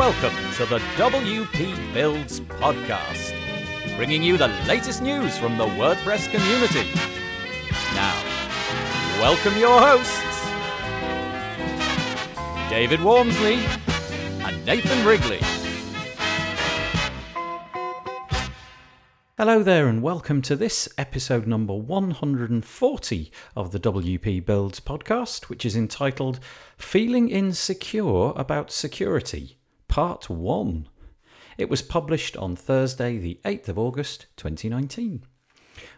Welcome to the WP Builds podcast, bringing you the latest news from the WordPress community. Now, welcome your hosts, David Waumsley and Nathan Wrigley. Hello there, and welcome to this episode number 140 of the WP Builds podcast, which is entitled Feeling Insecure About Security, Part 1. It was published on Thursday, the 8th of August 2019.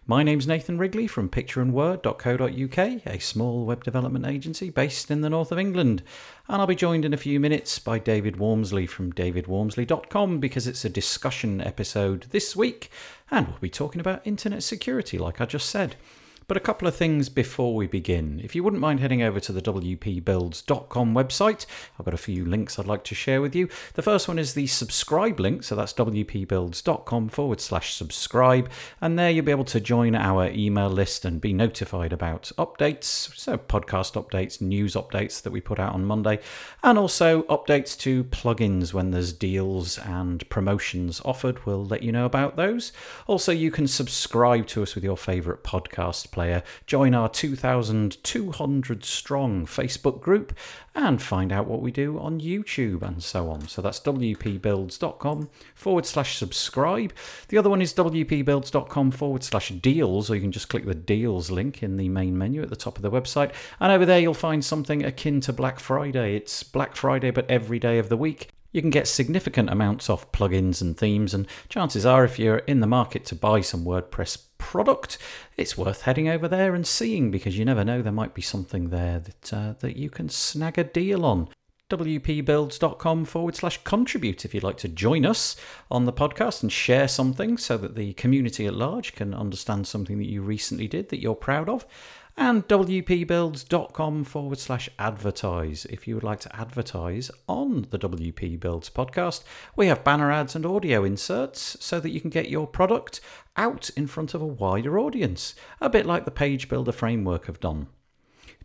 My name's Nathan Wrigley from pictureandword.co.uk, a small web development agency based in the north of England. And I'll be joined in a few minutes by David Waumsley from davidwaumsley.com because it's a discussion episode this week and we'll be talking about internet security, like I just said. But a couple of things before we begin. If you wouldn't mind heading over to the WPBuilds.com website, I've got a few links I'd like to share with you. The first one is the subscribe link, so that's WPBuilds.com forward slash subscribe. And there you'll be able to join our email list and be notified about updates, so podcast updates, news updates that we put out on Monday, and also updates to plugins when there's deals and promotions offered. We'll let you know about those. Also, you can subscribe to us with your favourite podcast player, join our 2,200 strong Facebook group, and find out what we do on YouTube and so on. So that's wpbuilds.com forward slash subscribe. The other one is wpbuilds.com forward slash deals, or you can just click the deals link in the main menu at the top of the website. And over there, you'll find something akin to Black Friday. It's Black Friday, but every day of the week. You can get significant amounts off plugins and themes, and chances are, if you're in the market to buy some WordPress product, it's worth heading over there and seeing because you never know there might be something there that uh, that you can snag a deal on wpbuilds.com forward slash contribute if you'd like to join us on the podcast and share something so that the community at large can understand something that you recently did that you're proud of and wpbuilds.com forward slash advertise if you would like to advertise on the WP Builds podcast. We have banner ads and audio inserts so that you can get your product out in front of a wider audience, a bit like the Page Builder framework have done.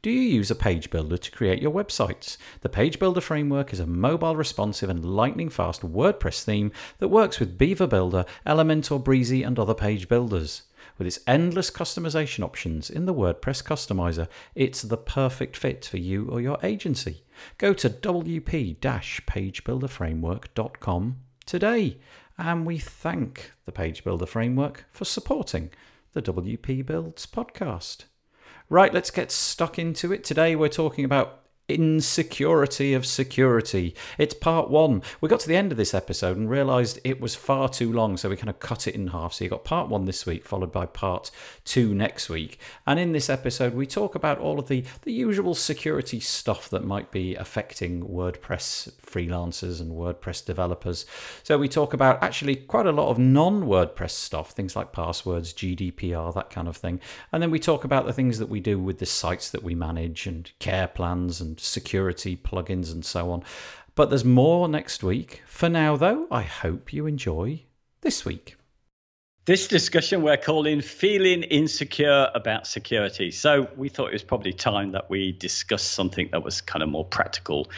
Do you use a page builder to create your websites? The Page Builder framework is a mobile responsive and lightning fast WordPress theme that works with Beaver Builder, Elementor Brizy, and other page builders. With its endless customization options in the WordPress customizer, it's the perfect fit for you or your agency. Go to wp-pagebuilderframework.com today, and we thank the Page Builder Framework for supporting the WP Builds podcast. Right, let's get stuck into it. Today we're talking about insecurity of security. It's part one. We got to the end of this episode and realised it was far too long, so we kind of cut it in half. So you got part one this week, followed by part two next week. And in this episode, we talk about all of the, the usual security stuff that might be affecting WordPress freelancers and WordPress developers. So we talk about actually quite a lot of non WordPress stuff, things like passwords, GDPR, that kind of thing. And then we talk about the things that we do with the sites that we manage and care plans and security plugins and so on. But there's more next week. For now, though, I hope you enjoy this week. This discussion we're calling Feeling Insecure About Security. So we thought it was probably time that we discuss something that was kind of more practical.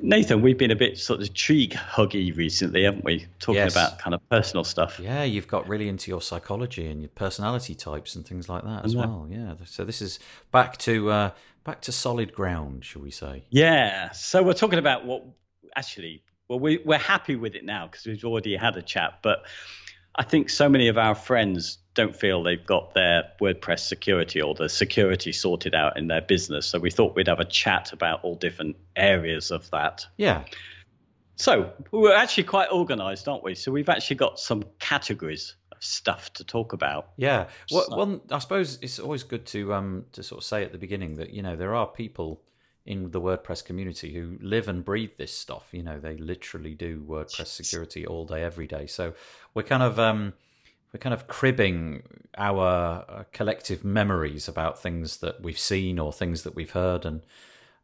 Nathan, we've been a bit sort of tree huggy recently, haven't we? Talking Yes. about kind of personal stuff. Yeah, you've got really into your psychology and your personality types and things like that as Yeah. well. Yeah. So this is back to uh, back to solid ground, shall we say? Yeah. So we're talking about what actually, well, we, we're happy with it now because we've already had a chat. But I think so many of our friends don't feel they've got their WordPress security or the security sorted out in their business. So we thought we'd have a chat about all different areas of that. Yeah. So we're actually quite organised, aren't we? So we've actually got some categories stuff to talk about. Yeah. Well, So- one, I suppose it's always good to um to sort of say at the beginning that you know there are people in the WordPress community who live and breathe this stuff. You know, they literally do WordPress security all day, every day. So we're kind of um we're kind of cribbing our uh, collective memories about things that we've seen or things that we've heard and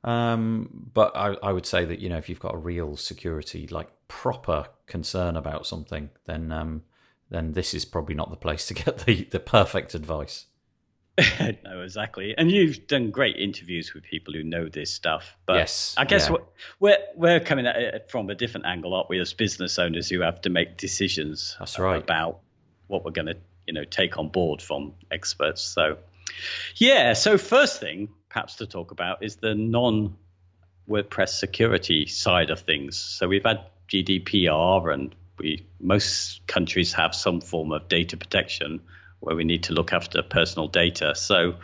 um but I, I would say that you know if you've got a real security like proper concern about something then um then this is probably not the place to get the, the perfect advice. no, exactly. And you've done great interviews with people who know this stuff. But yes, I guess yeah. we're, we're coming at it from a different angle, aren't we, as business owners who have to make decisions That's right. about what we're going to, you know, take on board from experts. So, yeah. So first thing, perhaps to talk about is the non WordPress security side of things. So we've had GDPR, and we most countries have some form of data protection where we need to look after personal data. So,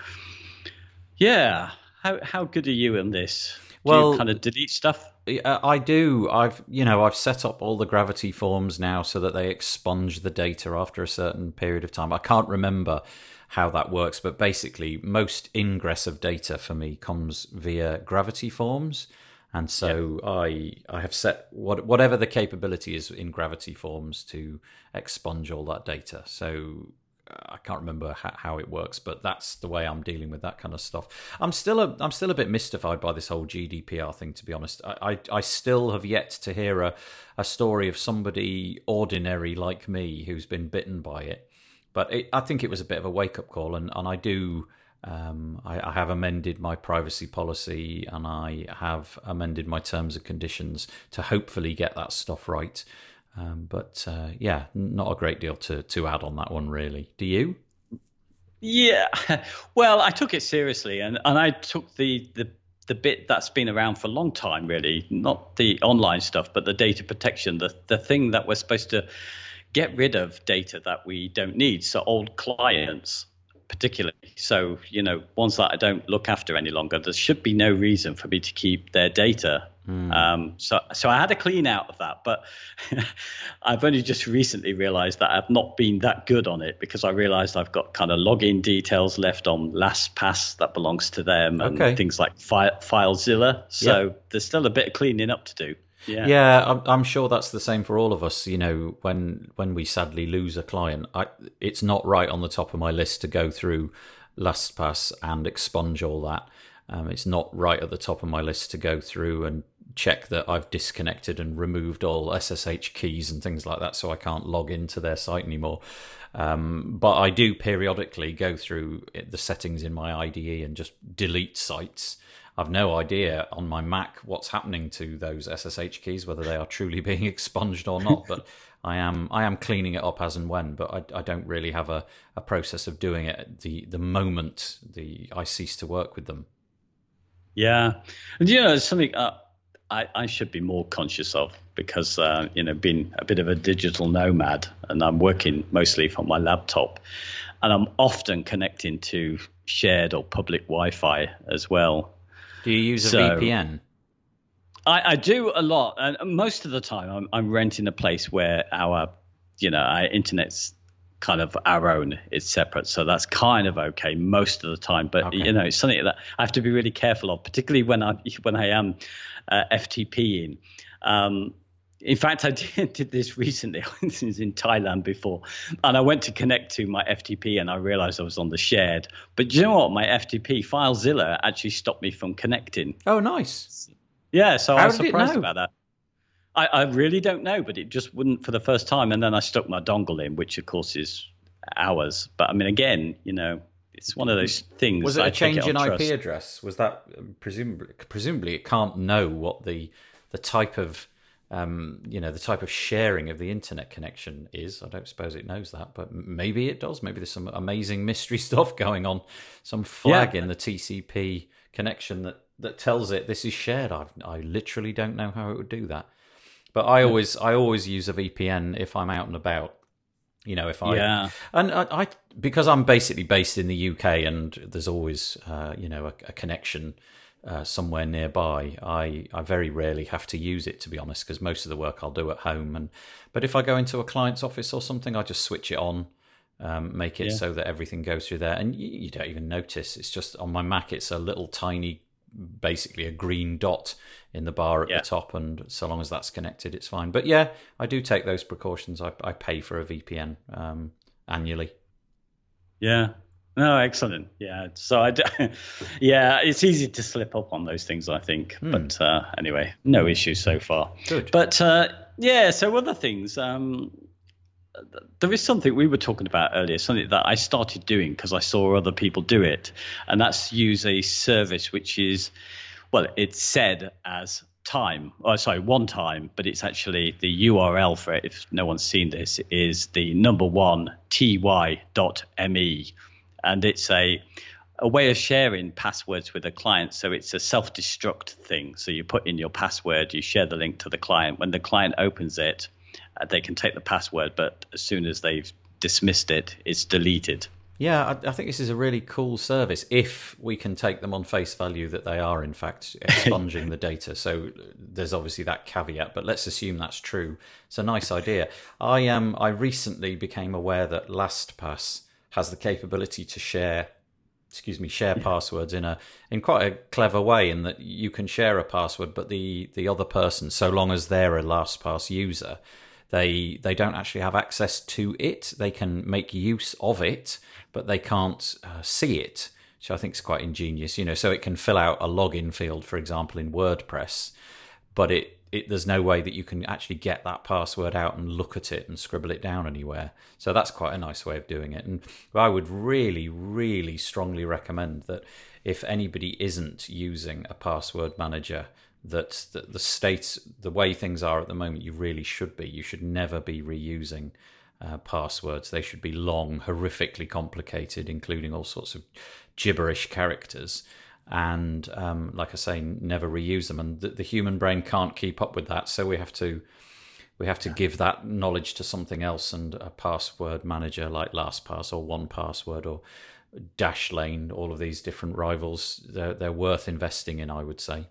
yeah, how how good are you in this? Do Well- you kind of delete stuff. Uh, I do. I've you know I've set up all the gravity forms now so that they expunge the data after a certain period of time. I can't remember how that works, but basically most ingress of data for me comes via gravity forms, and so I I have set what whatever the capability is in gravity forms to expunge all that data. So uh, I can't remember how, how it works, but that's the way I'm dealing with that kind of stuff. I'm still a I'm still a bit mystified by this whole GDPR thing, to be honest. I I, I still have yet to hear a, a story of somebody ordinary like me who's been bitten by it. But it, I think it was a bit of a wake up call, and and I do. Um, I, I have amended my privacy policy and I have amended my terms and conditions to hopefully get that stuff right. Um, but uh, yeah, not a great deal to, to add on that one, really. Do you? Yeah, well, I took it seriously, and, and I took the, the the bit that's been around for a long time, really, not the online stuff, but the data protection, the the thing that we're supposed to get rid of data that we don't need. So old clients, particularly. So you know, ones that I don't look after any longer. There should be no reason for me to keep their data. Um, so so I had a clean out of that, but I've only just recently realised that I've not been that good on it because I realised I've got kind of login details left on LastPass that belongs to them and Okay. things like Fi- FileZilla. So Yeah. there's still a bit of cleaning up to do. Yeah. Yeah, I'm, I'm sure that's the same for all of us. You know, when when we sadly lose a client, I, it's not right on the top of my list to go through LastPass and expunge all that. Um, it's not right at the top of my list to go through and check that I've disconnected and removed all SSH keys and things like that, so I can't log into their site anymore. Um, but I do periodically go through the settings in my IDE and just delete sites. I've no idea on my Mac what's happening to those SSH keys, whether they are truly being expunged or not. But I am I am cleaning it up as and when, but I, I don't really have a, a process of doing it at the the moment the I cease to work with them. Yeah, and you know, it's something uh, I I should be more conscious of because uh, you know, being a bit of a digital nomad, and I'm working mostly from my laptop, and I'm often connecting to shared or public Wi-Fi as well. Do you use a So- VPN? I, I do a lot, and most of the time I'm, I'm renting a place where our, you know, our internet's kind of our own. It's separate, so that's kind of okay most of the time. But Okay. you know, it's something that I have to be really careful of, particularly when I when I am uh, FTPing. Um, in fact, I did, did this recently. this was in Thailand before, and I went to connect to my FTP, and I realized I was on the shared. But do you know what? My FTP FileZilla actually stopped me from connecting. Oh, nice. Yeah, so How I was surprised about that. I, I really don't know, but it just wouldn't for the first time. And then I stuck my dongle in, which of course is hours. But I mean, again, you know, it's one of those things. Was it I a take change in on IP trust. address? Was that um, presumably presumably it can't know what the the type of um, you know the type of sharing of the internet connection is. I don't suppose it knows that, but maybe it does. Maybe there's some amazing mystery stuff going on. Some flag Yeah. in the TCP connection that that tells it this is shared. I I literally don't know how it would do that. But I always I always use a VPN if I'm out and about. You know, if I Yeah. and I, I because I'm basically based in the UK and there's always uh, you know a, a connection uh, somewhere nearby. I I very rarely have to use it to be honest because most of the work I'll do at home. And but if I go into a client's office or something, I just switch it on. Um, make it Yeah. so that everything goes through there, and you, you don't even notice. It's just on my Mac. It's a little tiny, basically a green dot in the bar at Yeah. the top, and so long as that's connected, it's fine. But yeah, I do take those precautions. I, I pay for a VPN um, annually. Yeah. No, excellent. Yeah. So I, d- yeah, it's easy to slip up on those things, I think. But uh, anyway, no issues so far. Good. But uh, yeah, so other things. Um, there is something we were talking about earlier, something that I started doing because I saw other people do it, and that's use a service which is, well, it's said as time, oh, sorry, one time, but it's actually the URL for it, if no one's seen this, is the number one ty.me. And it's a, a way of sharing passwords with a client. So it's a self destruct thing. So you put in your password, you share the link to the client. When the client opens it, uh, they can take the password, but as soon as they've dismissed it, it's deleted. Yeah, I, I, think this is a really cool service if we can take them on face value that they are, in fact, expunging the data. So there's obviously that caveat, but let's assume that's true. It's a nice idea. I um I recently became aware that LastPass has the capability to share excuse me share yeah. passwords in a in quite a clever way in that you can share a password but the the other person so long as they're a LastPass user they they don't actually have access to it. They can make use of it, but they can't uh, see it, which I think is quite ingenious. You know, so it can fill out a login field, for example, in WordPress, but it it, there's no way that you can actually get that password out and look at it and scribble it down anywhere. So that's quite a nice way of doing it. And I would really, really strongly recommend that if anybody isn't using a password manager, that the, the state, the way things are at the moment, you really should be. You should never be reusing uh, passwords. They should be long, horrifically complicated, including all sorts of gibberish characters. And um, like I say, never reuse them. And the, the, human brain can't keep up with that, so we have to we have to yeah. give that knowledge to something else. And a password manager like LastPass or 1Password or Dashlane, all of these different rivals, they're, they're worth investing in, I would say.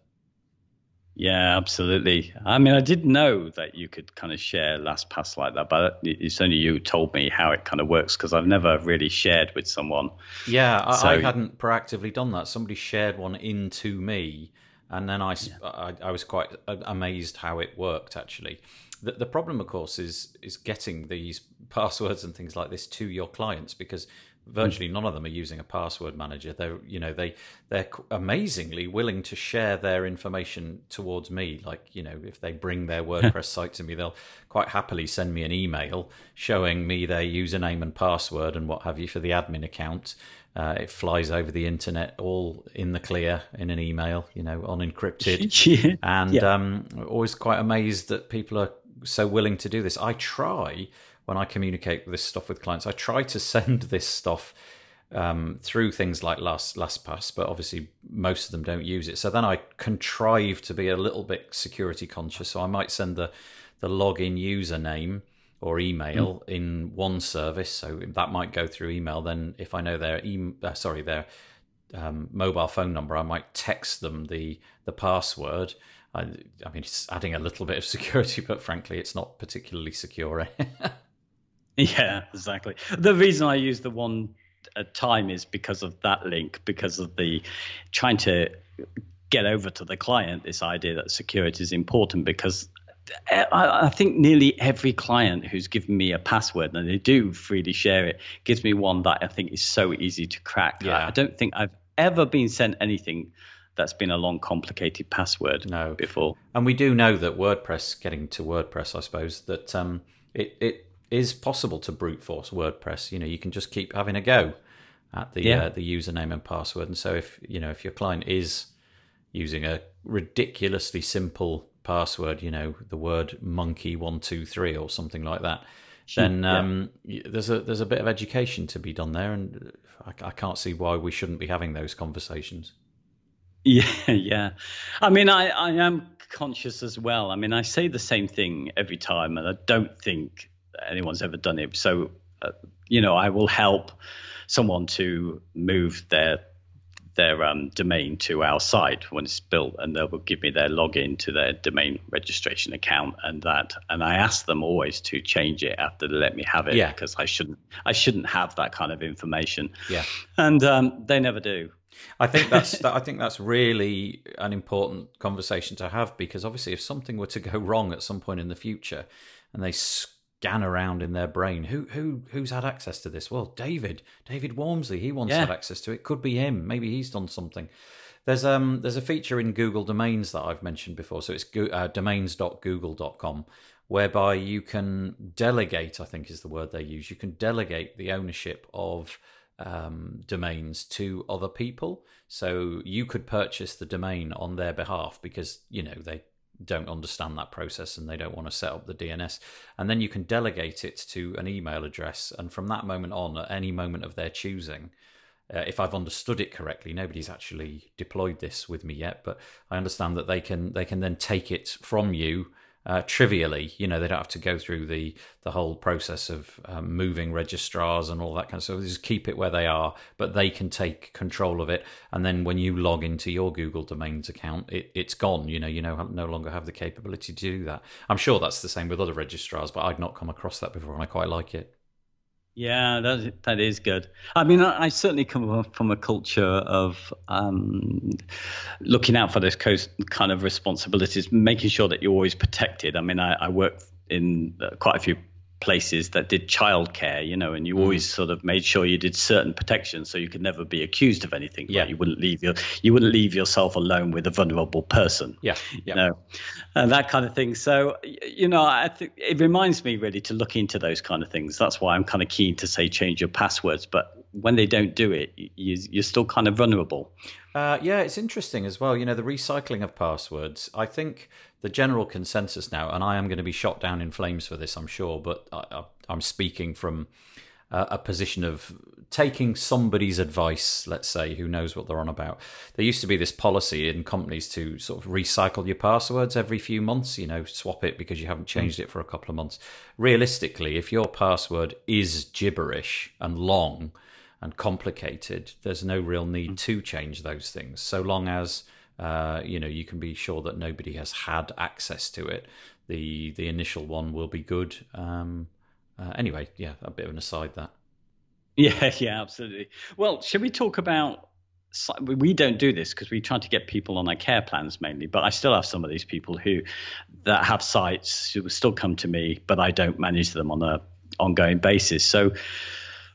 Yeah, absolutely. I mean, I did know that you could kind of share LastPass like that, but it's only you told me how it kind of works because I've never really shared with someone. Yeah, I, so, I, hadn't proactively done that. Somebody shared one into me, and then I, yeah. I, I, was quite amazed how it worked actually. The, the problem, of course, is is getting these passwords and things like this to your clients because virtually none of them are using a password manager. They're you know they they're amazingly willing to share their information towards me. Like you know if they bring their wordpress site to me they'll quite happily send me an email showing me their username and password and what have you for the admin account. Uh, it flies over the internet all in the clear in an email you know unencrypted. Yeah. and yeah. um always quite amazed that people are so willing to do this. I try when I communicate this stuff with clients, I try to send this stuff um, through things like Last LastPass, but obviously most of them don't use it. So then I contrive to be a little bit security conscious. So I might send the the login username or email mm. in one service, so that might go through email. Then if I know their e- uh, sorry their um, mobile phone number, I might text them the the password. I, I mean, it's adding a little bit of security, but frankly, it's not particularly secure. Yeah, exactly. The reason I use the one at time is because of that link, because of the trying to get over to the client this idea that security is important because I, think nearly every client who's given me a password and they do freely share it gives me one that I think is so easy to crack. Yeah. I don't think I've ever been sent anything that's been a long, complicated password no. before. And we do know that WordPress, getting to WordPress, I suppose, that um, it, it is possible to brute force WordPress. You know, you can just keep having a go at the yeah. uh, the username and password. And so if you know if your client is using a ridiculously simple password, you know, the word monkey one two three or something like that, then um, yeah. there's a there's a bit of education to be done there, and I, I can't see why we shouldn't be having those conversations. Yeah, yeah. I mean, I, I am conscious as well. I mean, I say the same thing every time, and I don't think anyone's ever done it. So, uh, you know, I will help someone to move their their um, domain to our site when it's built, and they will give me their login to their domain registration account and that. And I ask them always to change it after they let me have it, yeah. because I shouldn't I shouldn't have that kind of information. Yeah, and um, they never do. I think that's that, I think that's really an important conversation to have because obviously, if something were to go wrong at some point in the future, and they scan around in their brain. Who who who's had access to this? Well, David, David Waumsley. He once yeah. had access to it. Could be him. Maybe he's done something. There's um there's a feature in Google Domains that I've mentioned before. So it's uh, domains.google.com whereby you can delegate, I think is the word they use, you can delegate the ownership of um, domains to other people. So you could purchase the domain on their behalf because, you know, they don't understand that process and they don't want to set up the DNS. And then you can delegate it to an email address. And from that moment on, at any moment of their choosing, uh, if I've understood it correctly, nobody's actually deployed this with me yet, but I understand that they can they can then take it from you uh, trivially. You know, they don't have to go through the the whole process of um, moving registrars and all that kind of stuff. They just keep it where they are, but they can take control of it. And then when you log into your Google Domains account, it, it's gone. You know, you know no longer have the capability to do that. I'm sure that's the same with other registrars, but I'd not come across that before, and I quite like it. Yeah, that that is good. I mean, I, I certainly come from a culture of um, looking out for those kind of responsibilities, making sure that you're always protected. I mean, I, I work in uh, quite a few places that did childcare, you know, and you mm. always sort of made sure you did certain protections so you could never be accused of anything. Yeah. Right? You wouldn't leave your you wouldn't leave yourself alone with a vulnerable person. Yeah. yeah. You know, and that kind of thing. So, you know, I think it reminds me really to look into those kind of things. That's why I'm kind of keen to say change your passwords. But when they don't do it, you, you're still kind of vulnerable. Uh, yeah, it's interesting as well. You know, the recycling of passwords. I think the general consensus now, and I am going to be shot down in flames for this, I'm sure, but I, am speaking from a, a position of taking somebody's advice, let's say, who knows what they're on about. There used to be this policy in companies to sort of recycle your passwords every few months, you know, swap it because you haven't changed it for a couple of months. Realistically, if your password is gibberish and long and complicated, there's no real need to change those things, so long as uh, you know, you can be sure that nobody has had access to it. The the initial one will be good. Um, uh, anyway, yeah, a bit of an aside that. Yeah, yeah, absolutely. Well, should we talk about? We don't do this because we try to get people on our care plans mainly, but I still have some of these people who that have sites who will still come to me, but I don't manage them on a ongoing basis. So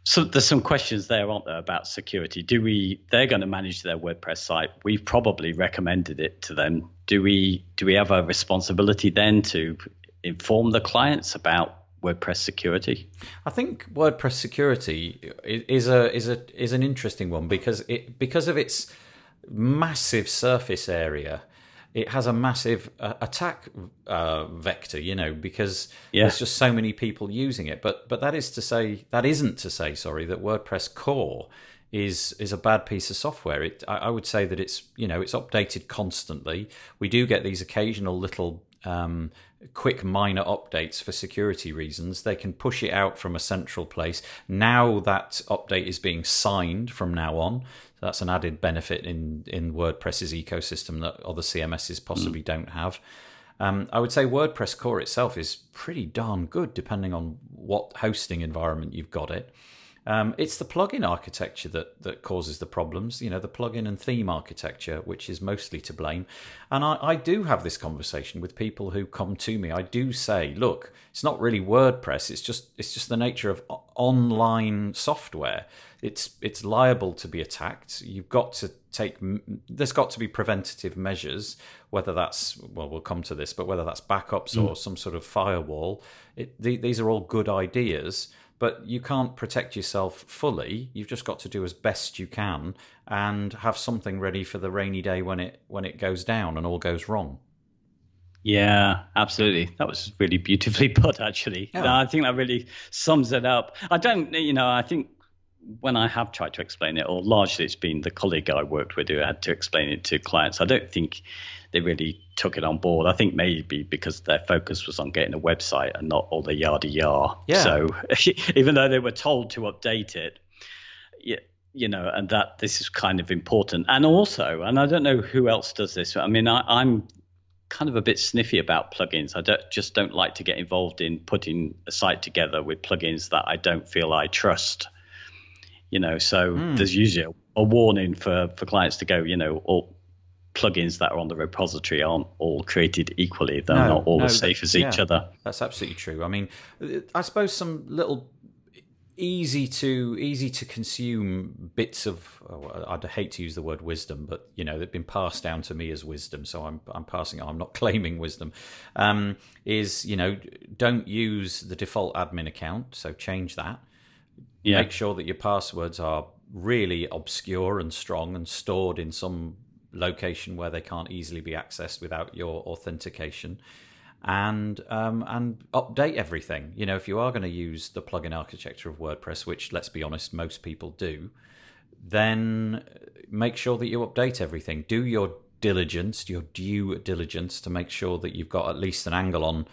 so there's some questions there, aren't there, about security? Do we? They're going to manage their WordPress site. We've probably recommended it to them. Do we? Do we have a responsibility then to inform the clients about WordPress security? I think WordPress security is a is a is an interesting one because it because of its massive surface area it has a massive uh, attack uh, vector, you know, because yeah. there's just so many people using it. But but that is to say that isn't to say, sorry, that WordPress core is is a bad piece of software. It I, I would say that it's you know it's updated constantly. We do get these occasional little um, quick minor updates for security reasons. They can push it out from a central place. Now that update is being signed from now on. So that's an added benefit in, in WordPress's ecosystem that other CMSs possibly mm. don't have. Um, I would say WordPress core itself is pretty darn good, depending on what hosting environment you've got it. Um, it's the plugin architecture that that causes the problems. You know, the plugin and theme architecture, which is mostly to blame. And I, I do have this conversation with people who come to me. I do say, look, it's not really WordPress. It's just it's just the nature of online software. It's it's liable to be attacked. You've got to take. There's got to be preventative measures. Whether that's well, we'll come to this, but whether that's backups mm. or some sort of firewall. It, the, these are all good ideas but you can't protect yourself fully. You've just got to do as best you can and have something ready for the rainy day when it when it goes down and all goes wrong. Yeah, absolutely. That was really beautifully put, actually. Yeah. No, I think that really sums it up. I don't, you know, I think when I have tried to explain it, or largely it's been the colleague I worked with who had to explain it to clients. I don't think they really took it on board. I think maybe because their focus was on getting a website and not all the yada yada. Yeah. So even though they were told to update it, you, you know, and that this is kind of important. And also, and I don't know who else does this. I mean, I, am kind of a bit sniffy about plugins. I don't, just don't like to get involved in putting a site together with plugins that I don't feel I trust. You know, so mm. there's usually a, a warning for, for clients to go, you know, all, plugins that are on the repository aren't all created equally. They're no, not all no, as safe as yeah, each other. That's absolutely true. I mean, I suppose some little easy to easy to consume bits of oh, I'd hate to use the word wisdom but you know they've been passed down to me as wisdom so I'm I'm passing I'm not claiming wisdom um, is you know don't use the default admin account so change that yeah. make sure that your passwords are really obscure and strong and stored in some location where they can't easily be accessed without your authentication and um, and update everything. You know, if you are going to use the plugin architecture of WordPress, which let's be honest, most people do, then make sure that you update everything. Do your diligence, your due diligence, to make sure that you've got at least an angle on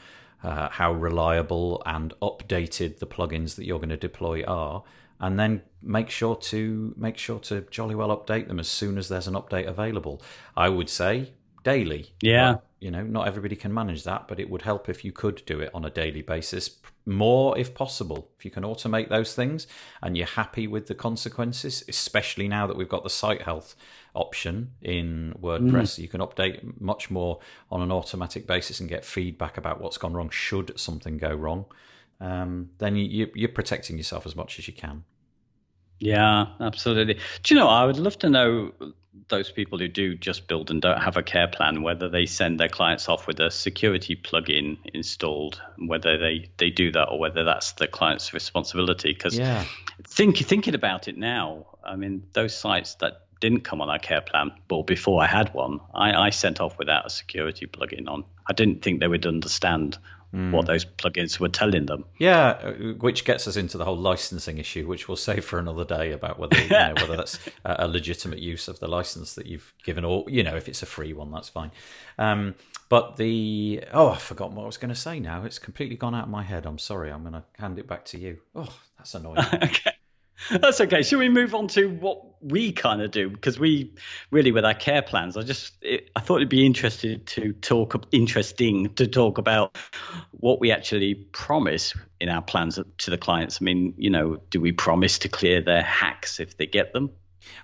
uh, how reliable and updated the plugins that you're going to deploy are, and then make sure to make sure to jolly well update them as soon as there's an update available. I would say daily. Yeah. But, you know, not everybody can manage that, but it would help if you could do it on a daily basis. More if possible. If you can automate those things and you're happy with the consequences, especially now that we've got the site health option in WordPress, mm. you can update much more on an automatic basis and get feedback about what's gone wrong should something go wrong. Um, then you, you're protecting yourself as much as you can. Yeah, absolutely. Do you know, I would love to know those people who do just build and don't have a care plan, whether they send their clients off with a security plugin installed, whether they, they do that or whether that's the client's responsibility. Because yeah. think, thinking about it now, I mean, those sites that didn't come on our care plan, well, before I had one, I, I sent off without a security plugin on. I didn't think they would understand mm. what those plugins were telling them. Yeah, uh, which gets us into the whole licensing issue, which we'll save for another day about whether you know, whether that's a legitimate use of the license that you've given, or you know, if it's a free one, that's fine. Um, but the oh, I've forgotten what I was going to say. Now it's completely gone out of my head. I'm sorry. I'm going to hand it back to you. Oh, that's annoying. okay. That's okay. Should we move on to what we kind of do? Because we really, with our care plans, I just it, I thought it'd be interesting to talk interesting to talk about what we actually promise in our plans to the clients. I mean, you know, do we promise to clear their hacks if they get them?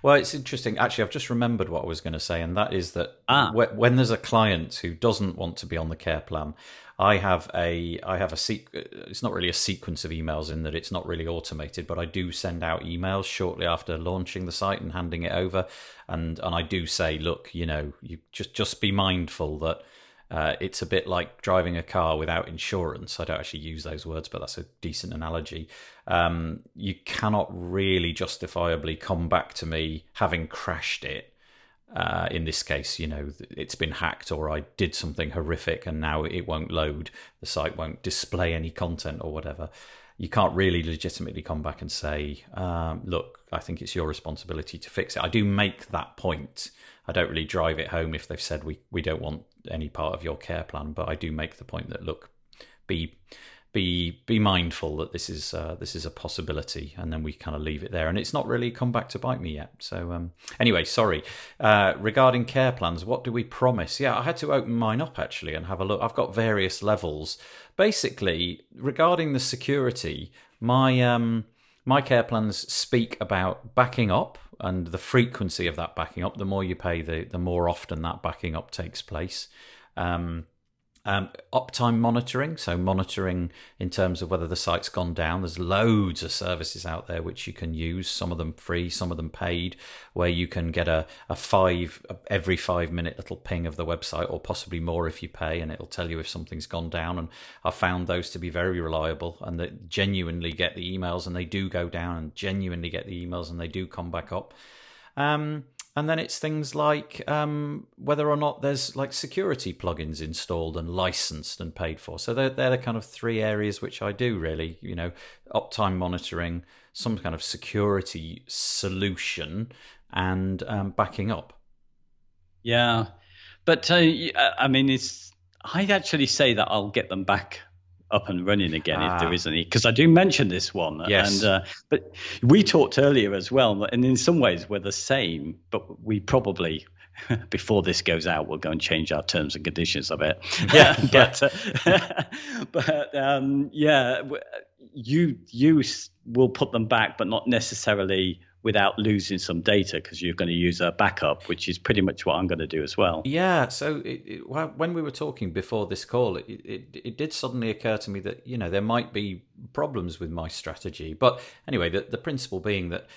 Well, it's interesting. Actually, I've just remembered what I was going to say, and that is that ah. when there's a client who doesn't want to be on the care plan, I have a I have a sequ- it's not really a sequence of emails in that it's not really automated, but I do send out emails shortly after launching the site and handing it over, and and I do say, look, you know, you just just be mindful that. Uh, it's a bit like driving a car without insurance. I don't actually use those words, but that's a decent analogy. Um, you cannot really justifiably come back to me having crashed it uh, in this case, you know, it's been hacked or I did something horrific and now it won't load, the site won't display any content or whatever. You can't really legitimately come back and say, um, look, I think it's your responsibility to fix it. I do make that point. I don't really drive it home if they've said we, we don't want any part of your care plan, but I do make the point that, look, be be be mindful that this is uh, this is a possibility, and then we kind of leave it there. And it's not really come back to bite me yet. So um, anyway, sorry. Uh, regarding care plans, what do we promise? Yeah, I had to open mine up actually and have a look. I've got various levels. Basically, regarding the security, my um, my care plans speak about backing up and the frequency of that backing up. The more you pay, the the more often that backing up takes place. Um, um, uptime monitoring, so monitoring in terms of whether the site's gone down. There's loads of services out there which you can use, some of them free, some of them paid, where you can get a, a five, every five minute little ping of the website, or possibly more if you pay, and it'll tell you if something's gone down. And I've found those to be very reliable and that genuinely get the emails and they do go down and genuinely get the emails and they do come back up. Um, and then it's things like um, whether or not there's like security plugins installed and licensed and paid for. So they're, they're the kind of three areas which I do really, you know, uptime monitoring, some kind of security solution, and um, backing up. Yeah, but uh, I mean, it's I'd actually say that I'll get them back up and running again ah. if there ah. is any because I do mention this one yes. and uh, but we talked earlier as well and in some ways we're the same but we probably before this goes out we'll go and change our terms and conditions of it yeah but uh, but um, yeah you you will put them back but not necessarily without losing some data because you're going to use a backup, which is pretty much what I'm going to do as well. Yeah. So it, it, when we were talking before this call, it, it, it did suddenly occur to me that you know there might be problems with my strategy. But anyway, the, the principle being that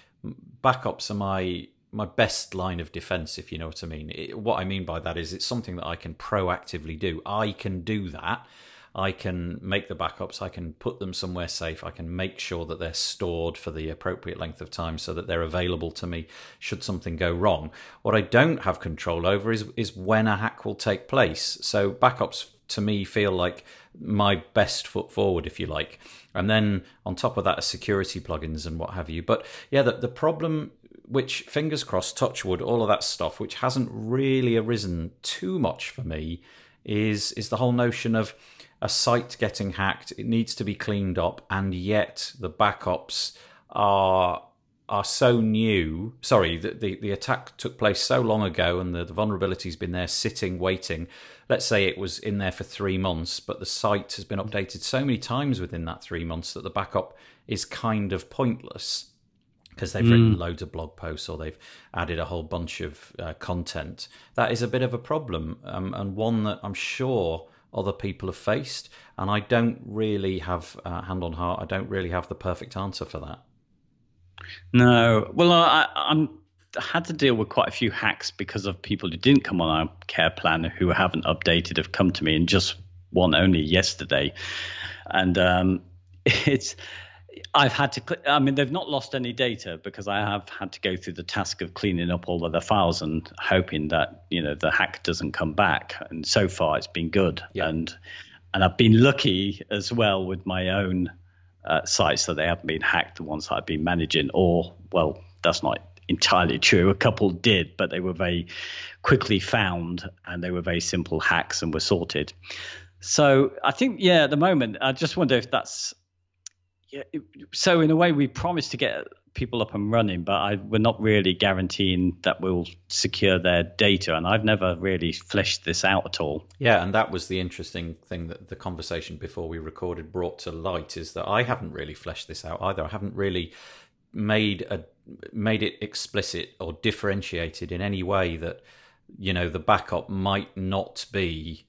backups are my my best line of defense, if you know what I mean. It, what I mean by that is it's something that I can proactively do. I can do that. I can make the backups. I can put them somewhere safe. I can make sure that they're stored for the appropriate length of time so that they're available to me should something go wrong. What I don't have control over is is when a hack will take place. So backups to me feel like my best foot forward, if you like. And then on top of that, are security plugins and what have you. But yeah, the, the problem which fingers crossed, touchwood, all of that stuff, which hasn't really arisen too much for me, is is the whole notion of a site getting hacked. It needs to be cleaned up, and yet the backups are are so new. Sorry, the, the, the attack took place so long ago, and the, the vulnerability's been there sitting, waiting. Let's say it was in there for three months, but the site has been updated so many times within that three months that the backup is kind of pointless because they've mm. written loads of blog posts or they've added a whole bunch of uh, content. That is a bit of a problem, um, and one that I'm sure other people have faced. And I don't really have, uh, hand on heart, I don't really have the perfect answer for that. No, well, I, I'm had to deal with quite a few hacks because of people who didn't come on our care plan who haven't updated have come to me and just one only yesterday, and um, it's I've had to. I mean, they've not lost any data because I have had to go through the task of cleaning up all of the files and hoping that you know the hack doesn't come back. And so far, it's been good. Yeah. And and I've been lucky as well with my own uh, sites that they haven't been hacked. The ones that I've been managing, or well, that's not entirely true. A couple did, but they were very quickly found and they were very simple hacks and were sorted. So I think, yeah, at the moment, I just wonder if that's yeah, so in a way, we promised to get people up and running, but I, we're not really guaranteeing that we'll secure their data. And I've never really fleshed this out at all. Yeah, and that was the interesting thing that the conversation before we recorded brought to light is that I haven't really fleshed this out either. I haven't really made a made it explicit or differentiated in any way that you know the backup might not be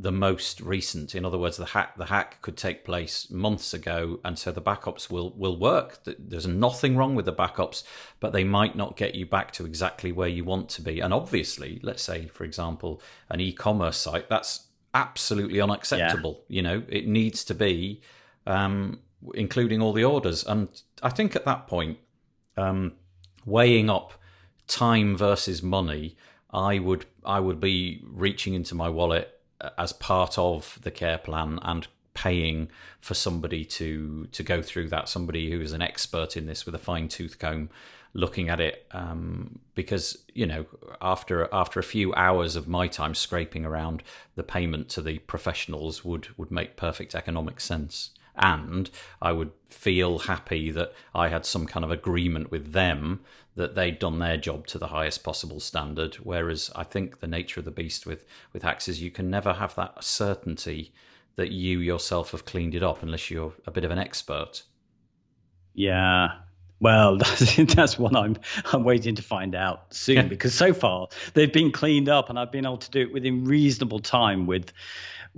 the most recent. In other words, the hack the hack could take place months ago, and so the backups will will work. There's nothing wrong with the backups, but they might not get you back to exactly where you want to be. And obviously, let's say, for example, an e-commerce site that's absolutely unacceptable. Yeah. You know, it needs to be um, including all the orders. And I think at that point, um, weighing up time versus money, I would I would be reaching into my wallet as part of the care plan and paying for somebody to to go through that somebody who is an expert in this with a fine tooth comb looking at it um, because you know after after a few hours of my time scraping around the payment to the professionals would would make perfect economic sense. And I would feel happy that I had some kind of agreement with them that they'd done their job to the highest possible standard. Whereas I think the nature of the beast with with hacks is you can never have that certainty that you yourself have cleaned it up unless you're a bit of an expert. Yeah. Well, that's, that's what I'm I'm waiting to find out soon because so far they've been cleaned up and I've been able to do it within reasonable time with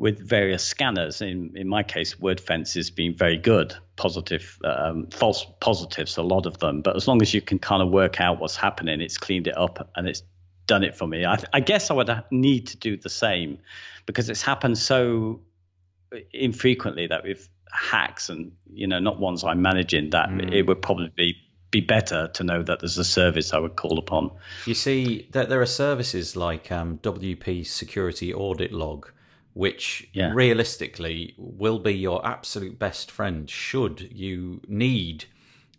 with various scanners. In in my case, WordFence has been very good, positive, um, false positives, a lot of them. But as long as you can kind of work out what's happening, it's cleaned it up and it's done it for me. I, I guess I would need to do the same because it's happened so infrequently that with hacks and you know not ones I'm managing that mm. it would probably be be better to know that there's a service I would call upon. You see, that there are services like um, WP Security Audit Log, which yeah. realistically will be your absolute best friend should you need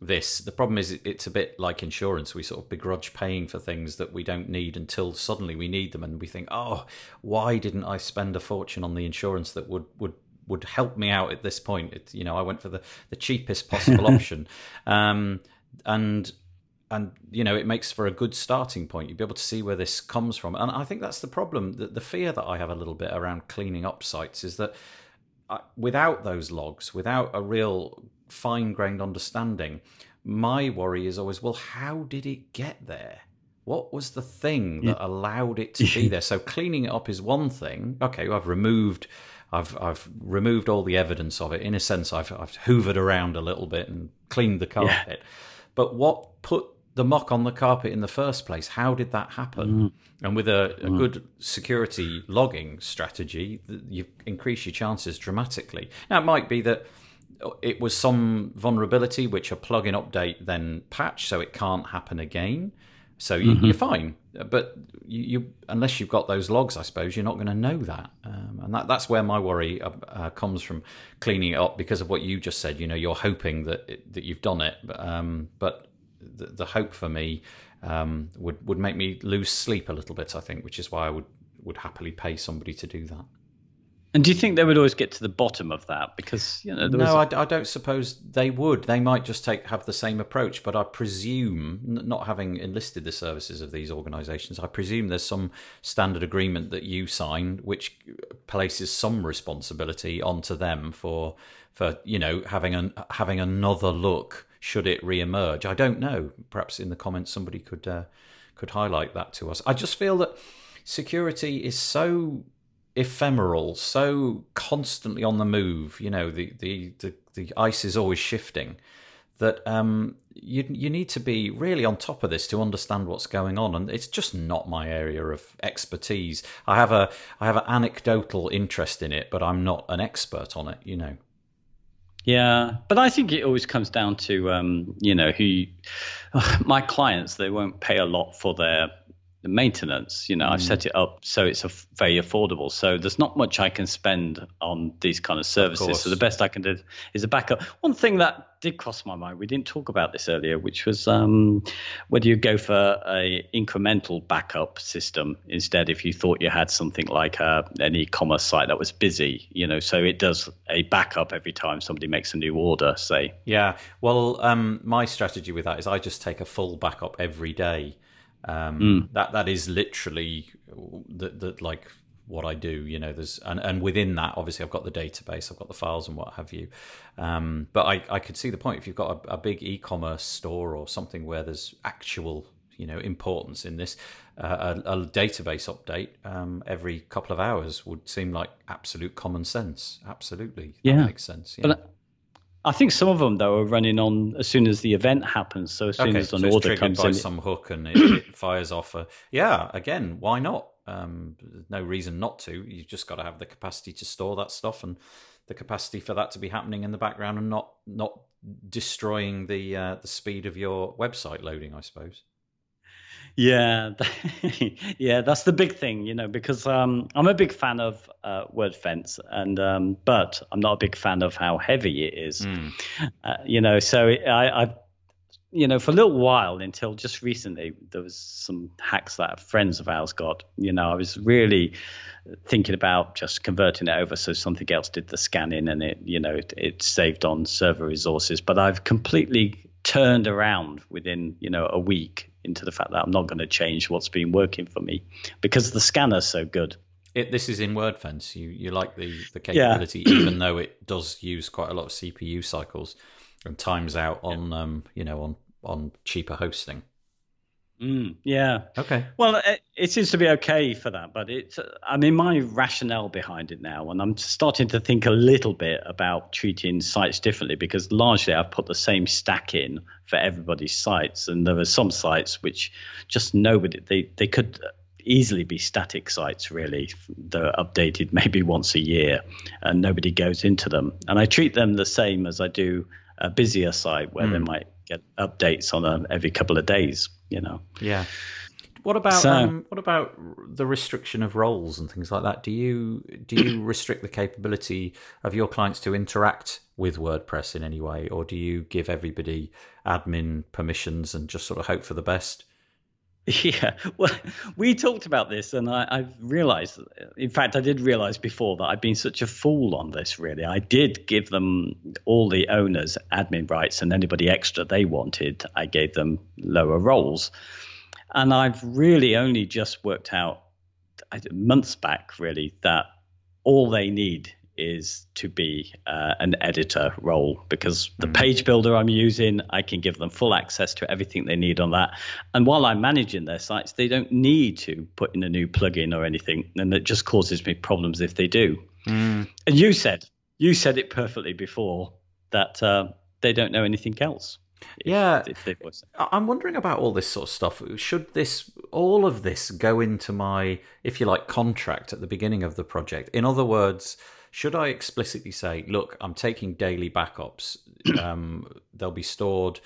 this. The problem is it's a bit like insurance. We sort of begrudge paying for things that we don't need until suddenly we need them, and we think, "Oh, why didn't I spend a fortune on the insurance that would would would help me out at this point?" It, you know, I went for the the cheapest possible option, um, and and you know it makes for a good starting point you'd be able to see where this comes from and i think that's the problem the, the fear that i have a little bit around cleaning up sites is that I, uh, without those logs without a real fine grained understanding my worry is always, well, how did it get there? What was the thing that allowed it to be there? So cleaning it up is one thing. Okay, I've removed, I've I've removed all the evidence of it. In a sense, I've I've hoovered around a little bit and cleaned the carpet. Yeah. But what put the muck on the carpet in the first place? How did that happen? Mm. And with a, a mm. good security logging strategy, you increase your chances dramatically. Now it might be that it was some vulnerability which a plugin update then patched, so it can't happen again. So you, are mm-hmm. fine, but you, you, unless you've got those logs, I suppose you're not going to know that, um, and that, that's where my worry uh, uh, comes from cleaning it up because of what you just said. You know, you're hoping that it, that you've done it, but, um, but the, the, hope for me um, would would make me lose sleep a little bit. I think, which is why I would would happily pay somebody to do that. And do you think they would always get to the bottom of that? Because you know, no, a... I, I, don't suppose they would. They might just take have the same approach, but I presume, not having enlisted the services of these organisations, I presume there's some standard agreement that you sign which places some responsibility onto them for for you know having an having another look should it re-emerge. I don't know. Perhaps in the comments somebody could uh, could highlight that to us. I just feel that security is so ephemeral, so constantly on the move. You know, the the the, the ice is always shifting. That um, you you need to be really on top of this to understand what's going on, and it's just not my area of expertise. I have a I have an anecdotal interest in it, but I'm not an expert on it. You know. Yeah, but I think it always comes down to um, you know who my clients they won't pay a lot for their maintenance. You know, mm. I've set it up so it's a f- very affordable. So there's not much I can spend on these kind of services. Of so the best I can do is a backup. One thing that did cross my mind, we didn't talk about this earlier, which was um, whether you go for a incremental backup system instead if you thought you had something like a, uh, an e-commerce site that was busy. You know, so it does a backup every time somebody makes a new order. Say. Yeah. Well, um, my strategy with that is I just take a full backup every day. Um, mm. That that is literally the, the like what I do. You know, there's and, and within that, obviously, I've got the database, I've got the files and what have you. Um, but I, I could see the point if you've got a, a, big e-commerce store or something where there's actual you know importance in this. Uh, a, a, database update um, every couple of hours would seem like absolute common sense. Absolutely, yeah, that makes sense. Yeah. But I think some of them though are running on as soon as the event happens. So as soon okay, as an so order comes by in, some hook and it, it fires off. A, yeah, again, why not? Um, no reason not to. You've just got to have the capacity to store that stuff and the capacity for that to be happening in the background and not not destroying the uh, the speed of your website loading. I suppose. Yeah, yeah, that's the big thing, you know, because um, I'm a big fan of uh, WordFence, and um, but I'm not a big fan of how heavy it is. Mm. Uh, you know, so I, I've you know, for a little while until just recently, there was some hacks that friends of ours got. You know, I was really thinking about just converting it over so something else did the scanning and it, you know, it, it saved on server resources. But I've completely turned around within, you know, a week into the fact that I'm not going to change what's been working for me because the scanner's so good. It, this is in WordFence. You you like the the capability, yeah. even though it does use quite a lot of CPU cycles and times out on um you know on on cheaper hosting. Mm, yeah. Okay. Well, it, it, seems to be okay for that, but it's, I mean, my rationale behind it now, and I'm starting to think a little bit about treating sites differently because largely I've put the same stack in for everybody's sites, and there are some sites which just nobody, they, they could easily be static sites, really. They're updated maybe once a year, and nobody goes into them. And I treat them the same as I do a busier site where mm. they might get updates on a, every couple of days you know. Yeah. What about so, um, what about the restriction of roles and things like that? Do you do you restrict the capability of your clients to interact with WordPress in any way, or do you give everybody admin permissions and just sort of hope for the best? Yeah, well, we talked about this, and I, have realised. In fact, I did realise before that I've been such a fool on this. Really, I did give them all the owners admin rights, and anybody extra they wanted, I gave them lower roles. And I've really only just worked out months back, really, that all they need is to be uh, an editor role because the mm. page builder I'm using, I can give them full access to everything they need on that. And while I'm managing their sites, they don't need to put in a new plugin or anything, and it just causes me problems if they do. Mm. And you said you said it perfectly before that uh, they don't know anything else. Yeah, I'm wondering about all this sort of stuff. Should this, all of this, go into my, if you like, contract at the beginning of the project? In other words, should I explicitly say, look, I'm taking daily backups, um, they'll be stored,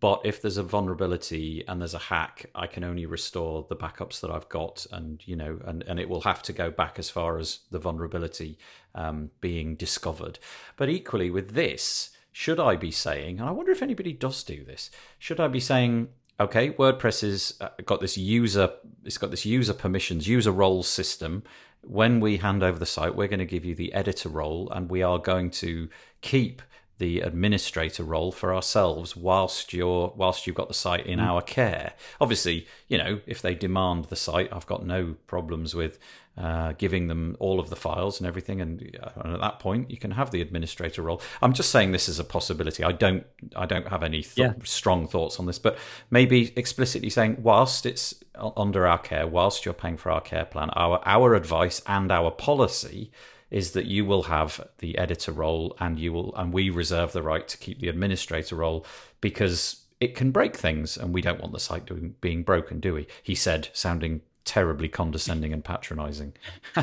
but if there's a vulnerability and there's a hack, I can only restore the backups that I've got, and you know, and, and it will have to go back as far as the vulnerability um, being discovered. But equally with this, should I be saying, and I wonder if anybody does do this, should I be saying, okay, WordPress has uh, got this user, it's got this user permissions, user roles system when we hand over the site, we're going to give you the editor role and we are going to keep the administrator role for ourselves whilst you're whilst you've got the site in mm. our care. Obviously, you know, if they demand the site, I've got no problems with uh, giving them all of the files and everything. And, uh, and, at that point, you can have the administrator role. I'm just saying this is a possibility. I don't I don't have any th- yeah. strong thoughts on this, but maybe explicitly saying whilst it's under our care, whilst you're paying for our care plan, our our advice and our policy is that you will have the editor role and you will and we reserve the right to keep the administrator role because it can break things and we don't want the site doing, being broken do we? He said sounding terribly condescending and patronizing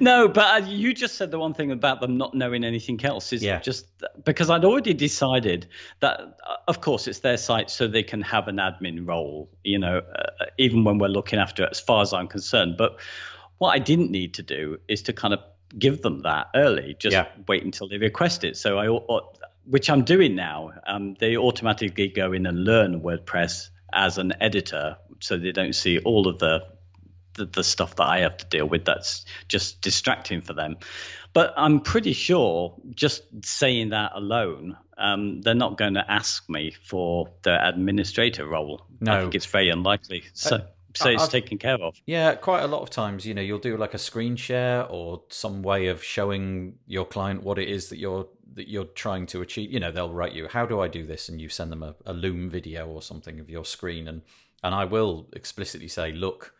no but uh, you just said the one thing about them not knowing anything else is yeah. just because i'd already decided that uh, of course it's their site so they can have an admin role you know uh, even when we're looking after it as far as i'm concerned but what I didn't need to do is to kind of give them that early. Just yeah. wait until they request it. So I, which I'm doing now. Um, they automatically go in and learn WordPress as an editor, so they don't see all of the, the the, stuff that I have to deal with. That's just distracting for them. But I'm pretty sure just saying that alone, um, they're not going to ask me for the administrator role. No, I think it's very unlikely. So. Uh, so it's I've, taken care of. Yeah, quite a lot of times, you know, you'll do like a screen share or some way of showing your client what it is that you're that you're trying to achieve. You know, they'll write you, "How do I do this?" and you send them a, a Loom video or something of your screen, and and I will explicitly say, "Look."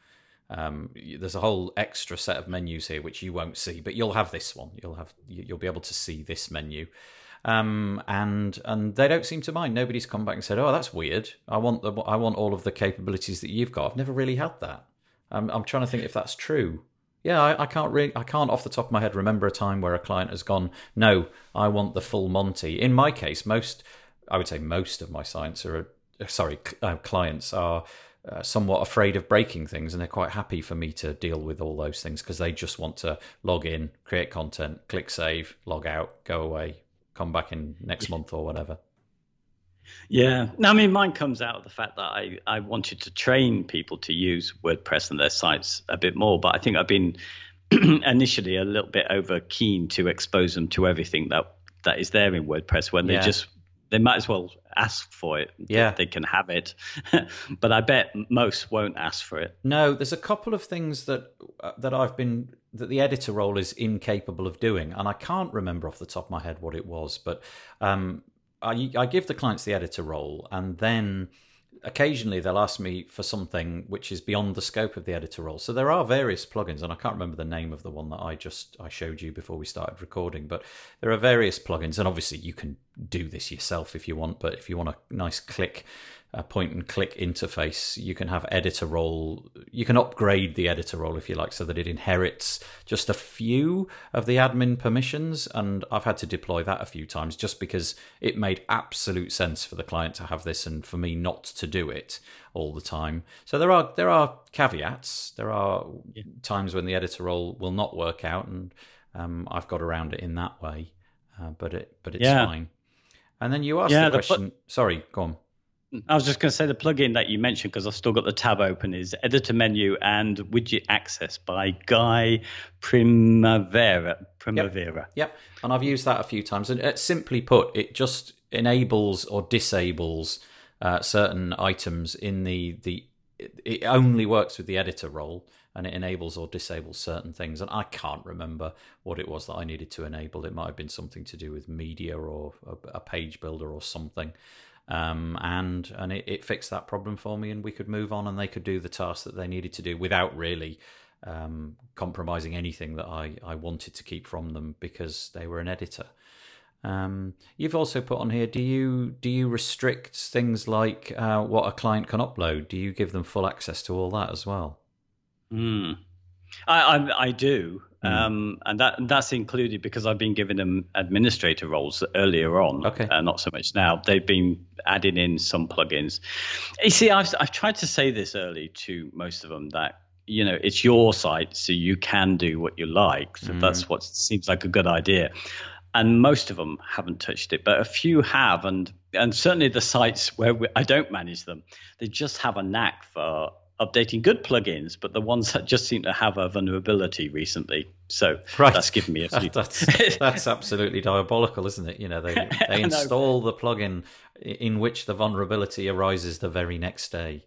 Um, there's a whole extra set of menus here which you won't see, but you'll have this one. You'll have you'll be able to see this menu, um, and and they don't seem to mind. Nobody's come back and said, "Oh, that's weird. I want the I want all of the capabilities that you've got." I've never really had that. I'm I'm trying to think if that's true. Yeah, I, I can't really, I can't off the top of my head remember a time where a client has gone, "No, I want the full Monty." In my case, most I would say most of my clients are sorry uh, clients are uh, somewhat afraid of breaking things and they're quite happy for me to deal with all those things because they just want to log in create content click save log out go away come back in next month or whatever. Yeah, I mean, mine comes out of the fact that I, I wanted to train people to use WordPress and their sites a bit more, but I think I've been initially a little bit over keen to expose them to everything that that is there in WordPress when yeah. they just they might as well ask for it. Yeah, they can have it, but I bet most won't ask for it. No, there's a couple of things that uh, that I've been that the editor role is incapable of doing, and I can't remember off the top of my head what it was, but um, I, I give the clients the editor role, and then occasionally they'll ask me for something which is beyond the scope of the editor role. So there are various plugins, and I can't remember the name of the one that I just I showed you before we started recording, but there are various plugins, and obviously you can do this yourself if you want. But if you want a nice click a point and click interface. You can have editor role. You can upgrade the editor role if you like, so that it inherits just a few of the admin permissions. And I've had to deploy that a few times just because it made absolute sense for the client to have this and for me not to do it all the time. So there are there are caveats. There are yeah. times when the editor role will not work out, and um, I've got around it in that way. Uh, but it but it's yeah. fine. And then you asked yeah, the question. The pl- sorry, go on. I was just going to say the plugin that you mentioned because I've still got the tab open is Editor Menu and Widget Access by Guy Primavera. Primavera. Yep. yep. And I've used that a few times. And uh, simply put, it just enables or disables uh, certain items in the the. It only works with the editor role. and it enables or disables certain things. And I can't remember what it was that I needed to enable. It might have been something to do with media or a, a page builder or something. Um, and and it, it, fixed that problem for me, and we could move on, and they could do the task that they needed to do without really um, compromising anything that I, I wanted to keep from them because they were an editor. Um, you've also put on here. Do you do you restrict things like uh, what a client can upload? Do you give them full access to all that as well? Mm. I, I, I do. Um, and that that's included because I've been giving them administrator roles earlier on. Okay, uh, not so much now. They've been adding in some plugins. You see, I've I've tried to say this early to most of them that you know it's your site, so you can do what you like. So mm. that's what seems like a good idea and most of them haven't touched it, but a few have, and and certainly the sites where we, I don't manage them, they just have a knack for updating good plugins, but the ones that just seem to have a vulnerability recently. So right. that's given me a few. that's, that's absolutely diabolical, isn't it? You know, they they install the plugin in which the vulnerability arises the very next day.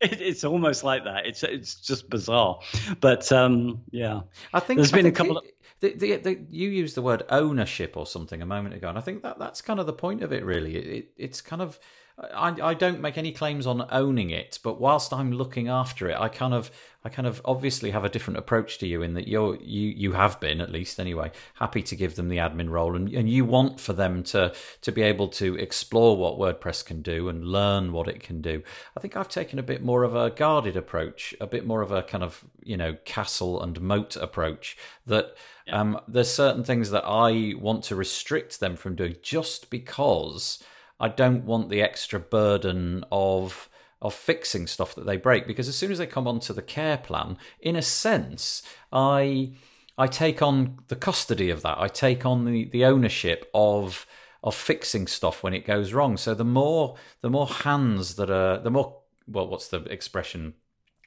It, it's almost like that. It's it's just bizarre, but um, yeah. I think there's I been think a couple. It, of the, the, the, you used the word ownership or something a moment ago, and I think that that's kind of the point of it. Really, it, it, it's kind of I, I don't make any claims on owning it, but whilst I'm looking after it, I kind of I kind of obviously have a different approach to you in that you're you you have been at least anyway happy to give them the admin role and, and you want for them to to be able to explore what WordPress can do and learn what it can do. I think I've taken a bit more of a guarded approach, a bit more of a kind of you know castle and moat approach that yeah. um, there's certain things that I want to restrict them from doing just because I don't want the extra burden of of fixing stuff that they break because as soon as they come onto the care plan, in a sense, I I take on the custody of that. I take on the, the ownership of of fixing stuff when it goes wrong. So the more the more hands that are the more well, what's the expression?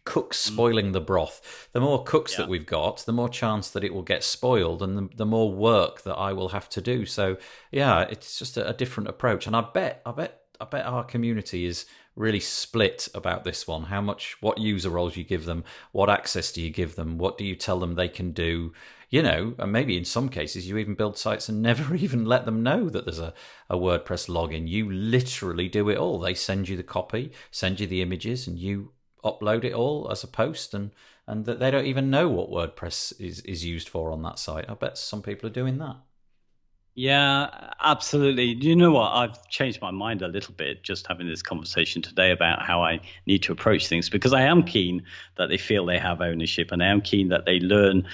Cooks mm. spoiling the broth. The more cooks yeah. that we've got, the more chance that it will get spoiled, and the, the more work that I will have to do. So yeah, it's just a, a different approach, and I bet, I bet, I bet our community is really split about this one. How much, what user roles you give them, what access do you give them, what do you tell them they can do? You know, and maybe in some cases you even build sites and never even let them know that there's a, a WordPress login. You literally do it all. They send you the copy, send you the images, and you upload it all as a post and and that they don't even know what WordPress is, is used for on that site. I bet some people are doing that. Yeah, absolutely. Do You know what? I've changed my mind a little bit just having this conversation today about how I need to approach things because I am keen that they feel they have ownership and I am keen that they learn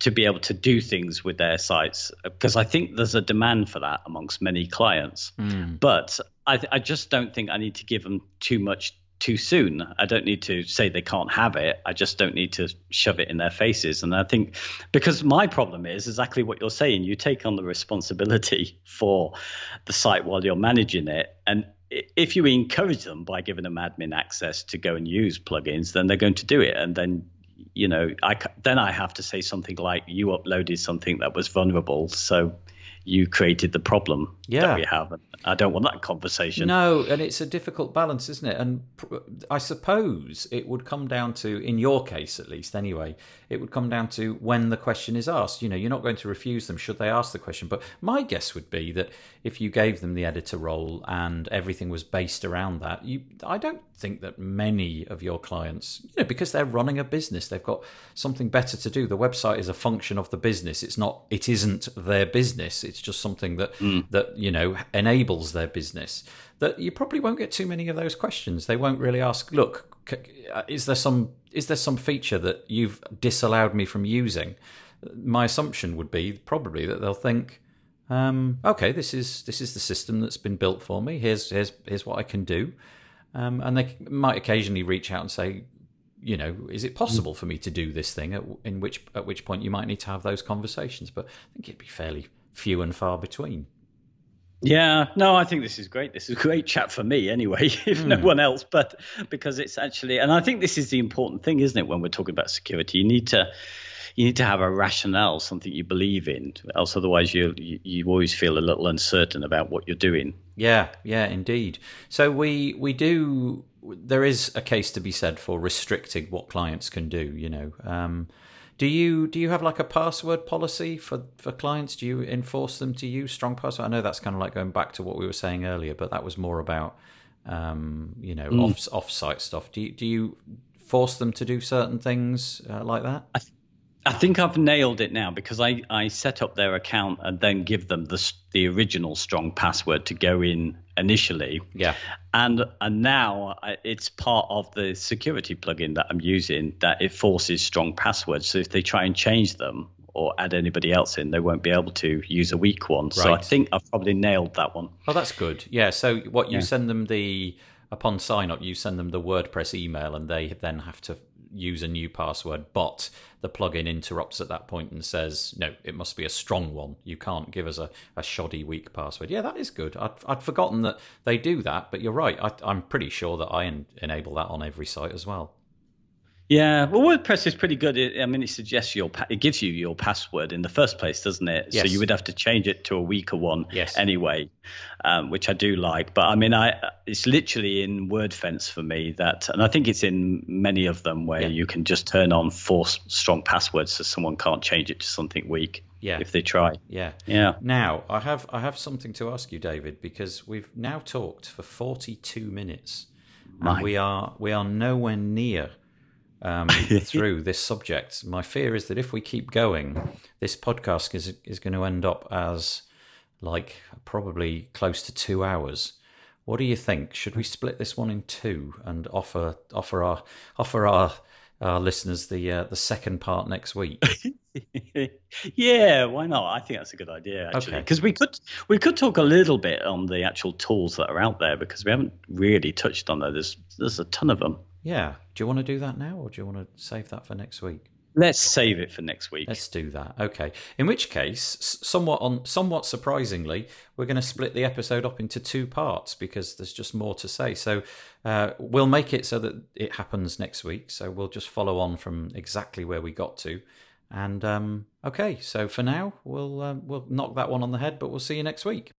to be able to do things with their sites because I think there's a demand for that amongst many clients. Mm. But I, I just don't think I need to give them too much too soon. I don't need to say they can't have it. I just don't need to shove it in their faces. And I think because my problem is exactly what you're saying. You take on the responsibility for the site while you're managing it. And if you encourage them by giving them admin access to go and use plugins, then they're going to do it. And then you know, I then I have to say something like you uploaded something that was vulnerable, so you created the problem yeah. that we have. I don't want that conversation. No, and it's a difficult balance, isn't it? And I suppose it would come down to, in your case at least, anyway, it would come down to when the question is asked. You know, you're not going to refuse them should they ask the question. But my guess would be that if you gave them the editor role and everything was based around that, you, I don't think that many of your clients, you know, because they're running a business, they've got something better to do. The website is a function of the business. It's not. It isn't their business. It's just something that mm. that you know enables their business. That you probably won't get too many of those questions. They won't really ask. Look, is there some is there some feature that you've disallowed me from using? My assumption would be probably that they'll think. Um, okay, this is this is the system that's been built for me. Here's here's here's what I can do. Um, and they might occasionally reach out and say, you know, is it possible for me to do this thing? At, in which at which point you might need to have those conversations. But I think it'd be fairly few and far between. Yeah, no, I think this is great. This is a great chat for me anyway, if mm. no hmm. one else, but because it's actually, and I think this is the important thing, isn't it? When we're talking about security, you need to you need to have a rationale, something you believe in. Else, otherwise, you, you you always feel a little uncertain about what you're doing. Yeah, yeah, indeed. So we we do there is a case to be said for restricting what clients can do. You know, um, do you do you have like a password policy for for clients? Do you enforce them to use strong password? I know that's kind of like going back to what we were saying earlier, but that was more about um, you know mm. off off site stuff. Do you do you force them to do certain things uh, like that? I, th- I think I've nailed it now because I, I set up their account and then give them the the original strong password to go in initially. Yeah. And and now it's part of the security plugin that I'm using that it forces strong passwords. So if they try and change them or add anybody else in, they won't be able to use a weak one. Right. So I think I've probably nailed that one. Oh, that's good. Yeah. So what you yeah. send them the upon sign up, you send them the WordPress email, and they then have to use a new password, but the plugin interrupts at that point and says, no, it must be a strong one. You can't give us a, a shoddy, weak password. Yeah, that is good. I'd, I'd forgotten that they do that, but you're right. I, am pretty sure that I en- enable that on every site as well. Yeah, well, WordPress is pretty good. It, I mean, it suggests your it gives you your password in the first place, doesn't it? Yes. So you would have to change it to a weaker one yes. anyway, um, which I do like. But I mean, I it's literally in WordFence for me that, and I think it's in many of them where yeah. you can just turn on force strong passwords so someone can't change it to something weak. Yeah. if they try. Yeah, yeah. Now I have I have something to ask you, David, because we've now talked for forty two minutes, and we are we are nowhere near um, through this subject. My fear is that if we keep going, this podcast is is going to end up as like probably close to two hours. What do you think? Should we split this one in two and offer offer our offer our our listeners the uh, the second part next week? yeah, why not? I think that's a good idea actually, because okay. we could we could talk a little bit on the actual tools that are out there because we haven't really touched on that. There's there's a ton of them. Yeah. Do you want to do that now, or do you want to save that for next week? Let's save it for next week. Let's do that. Okay. In which case, somewhat on somewhat surprisingly, we're going to split the episode up into two parts because there's just more to say. So uh, we'll make it so that it happens next week. So we'll just follow on from exactly where we got to. And um, okay, so for now, we'll um, we'll knock that one on the head, but we'll see you next week.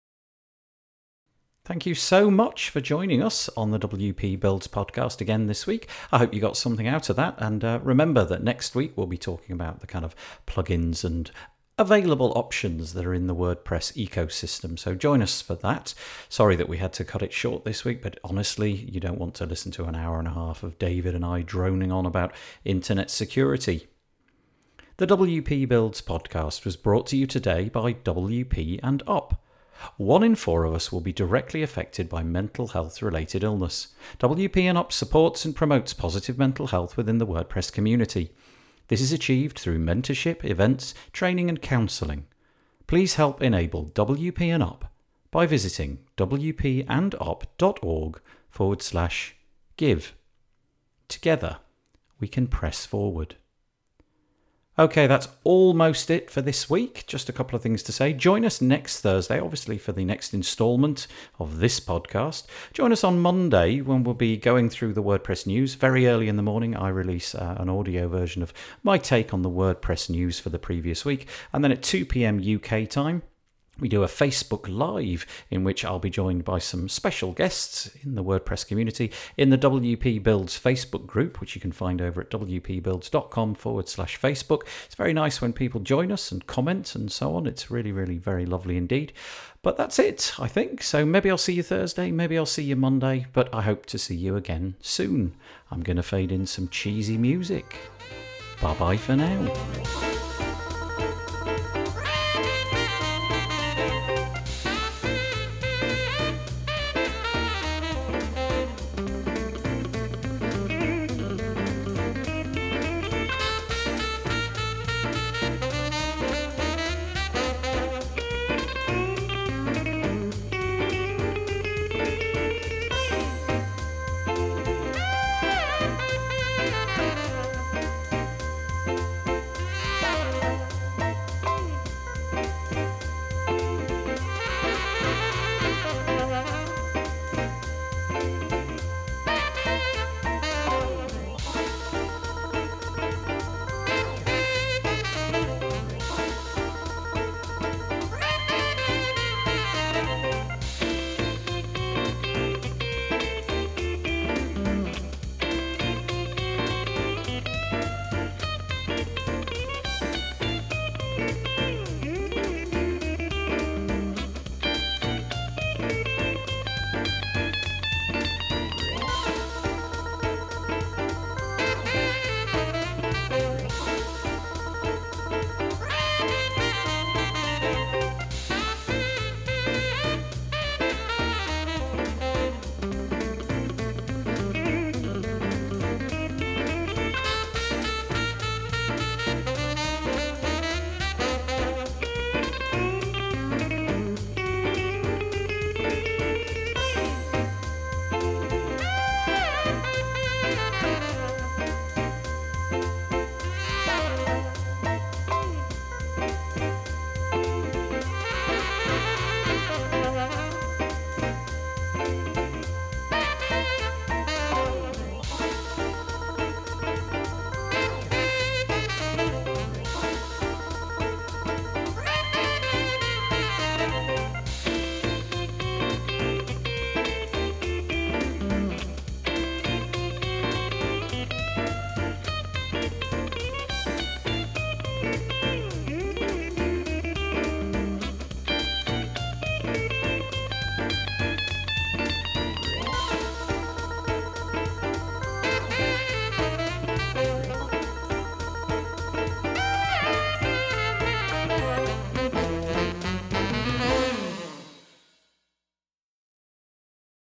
Thank you so much for joining us on the WP Builds podcast again this week. I hope you got something out of that. And uh, remember that next week we'll be talking about the kind of plugins and available options that are in the WordPress ecosystem. So join us for that. Sorry that we had to cut it short this week, but honestly, you don't want to listen to an hour and a half of David and I droning on about internet security. The WP Builds podcast was brought to you today by WP and Up one in four of us will be directly affected by mental health related illness. WP and Up supports and promotes positive mental health within the WordPress community. This is achieved through mentorship, events, training, and counselling. Please help enable WP and Up by visiting wpandup.org forward slash give. Together, we can press forward. Okay, that's almost it for this week. Just a couple of things to say. Join us next Thursday, obviously, for the next instalment of this podcast. Join us on Monday when we'll be going through the WordPress news. Very early in the morning, I release uh, an audio version of my take on the WordPress news for the previous week. And then at 2 p.m. UK time, we do a Facebook Live in which I'll be joined by some special guests in the WordPress community in the WP Builds Facebook group, which you can find over at wpbuilds.com forward slash Facebook. It's very nice when people join us and comment and so on. It's really, really very lovely indeed. But that's it, I think. So maybe I'll see you Thursday, maybe I'll see you Monday, but I hope to see you again soon. I'm going to fade in some cheesy music. Bye bye for now.